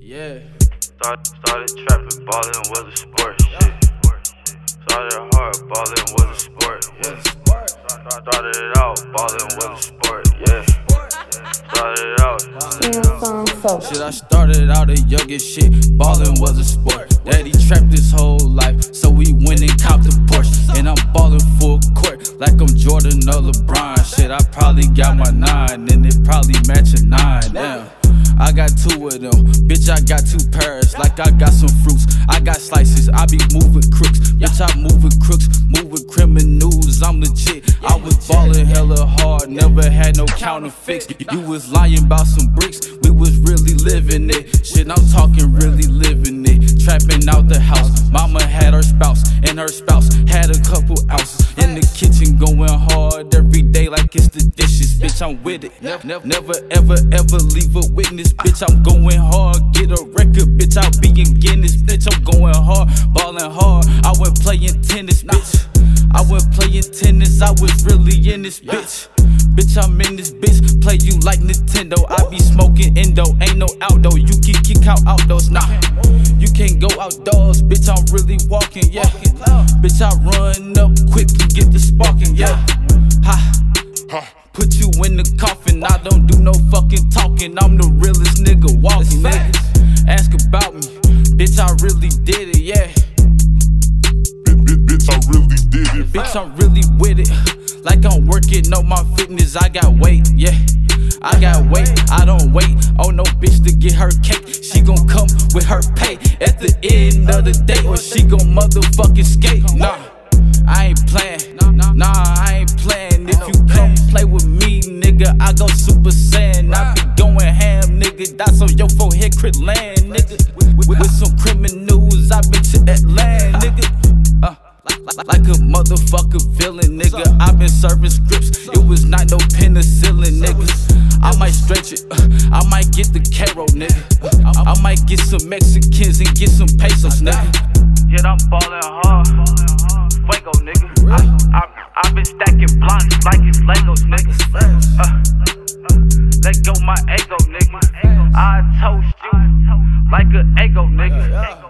Yeah. Start, started trapping, ballin' was a sport. Shit. Started hard, ballin' was a sport. Yeah. Started it out, ballin' was a sport. Yeah. Started it out. Shit, I started out a young as shit. Ballin' was a sport. Daddy trapped his whole life, so we went and copped a Porsche. And I'm ballin' full court, like I'm Jordan or LeBron. Shit, I probably got my nine, and it probably match a nine. Damn. I got two of them. Bitch, I got two pairs, like I got some fruits. I got slices, I be moving crooks. Bitch, I moving crooks, moving criminals. I'm legit. I was ballin' hella hard, never had no counterfeits. You was lying about some bricks, we was really living it. Shit, I'm talking really living it. Trapping out the house. Mama had her spouse, and her spouse had a couple dishes. Bitch, I'm with it. Never, never, ever, ever leave a witness. Bitch, I'm going hard. Get a record, bitch. I'll be in Guinness. Bitch, I'm going hard, balling hard. I went playing tennis, bitch. I went playing tennis. I was really in this bitch. Bitch, I'm in this bitch. Play you like Nintendo. I be smoking Indo. Ain't no outdoor. You can kick out outdoors. Nah, you can't go outdoors. Bitch, I'm really walking. Yeah. Bitch, I run up quick to get the sparking. Yeah. Ha. Ha. Put you in the coffin. I don't do no fucking talking. I'm the realest nigga walking. Niggas ask about me. Bitch, I really did it. Yeah. Bitch, I really did it. Bitch, I'm really with it. Like I'm working on my fitness. I got weight, yeah. I got weight, I don't wait on no bitch to get her cake. She gon' come with her pay at the end of the day, or she gon' motherfucking skate. Nah, nigga, I go super saiyan. I be going ham, nigga. That's on your forehead, crit land, nigga. With, with some criminals, I been to Atlanta, nigga. Uh, like a motherfucker villain, nigga. i been serving scripts, it was not no penicillin, nigga. I might stretch it, uh, I might get the Caro, nigga. I might get some Mexicans and get some pesos, nigga. Yeah, I'm ballin' hard. Fuego, nigga. I, Legos, nigga. Uh, uh, let go my ego, nigga. I toast you like an ego, nigga.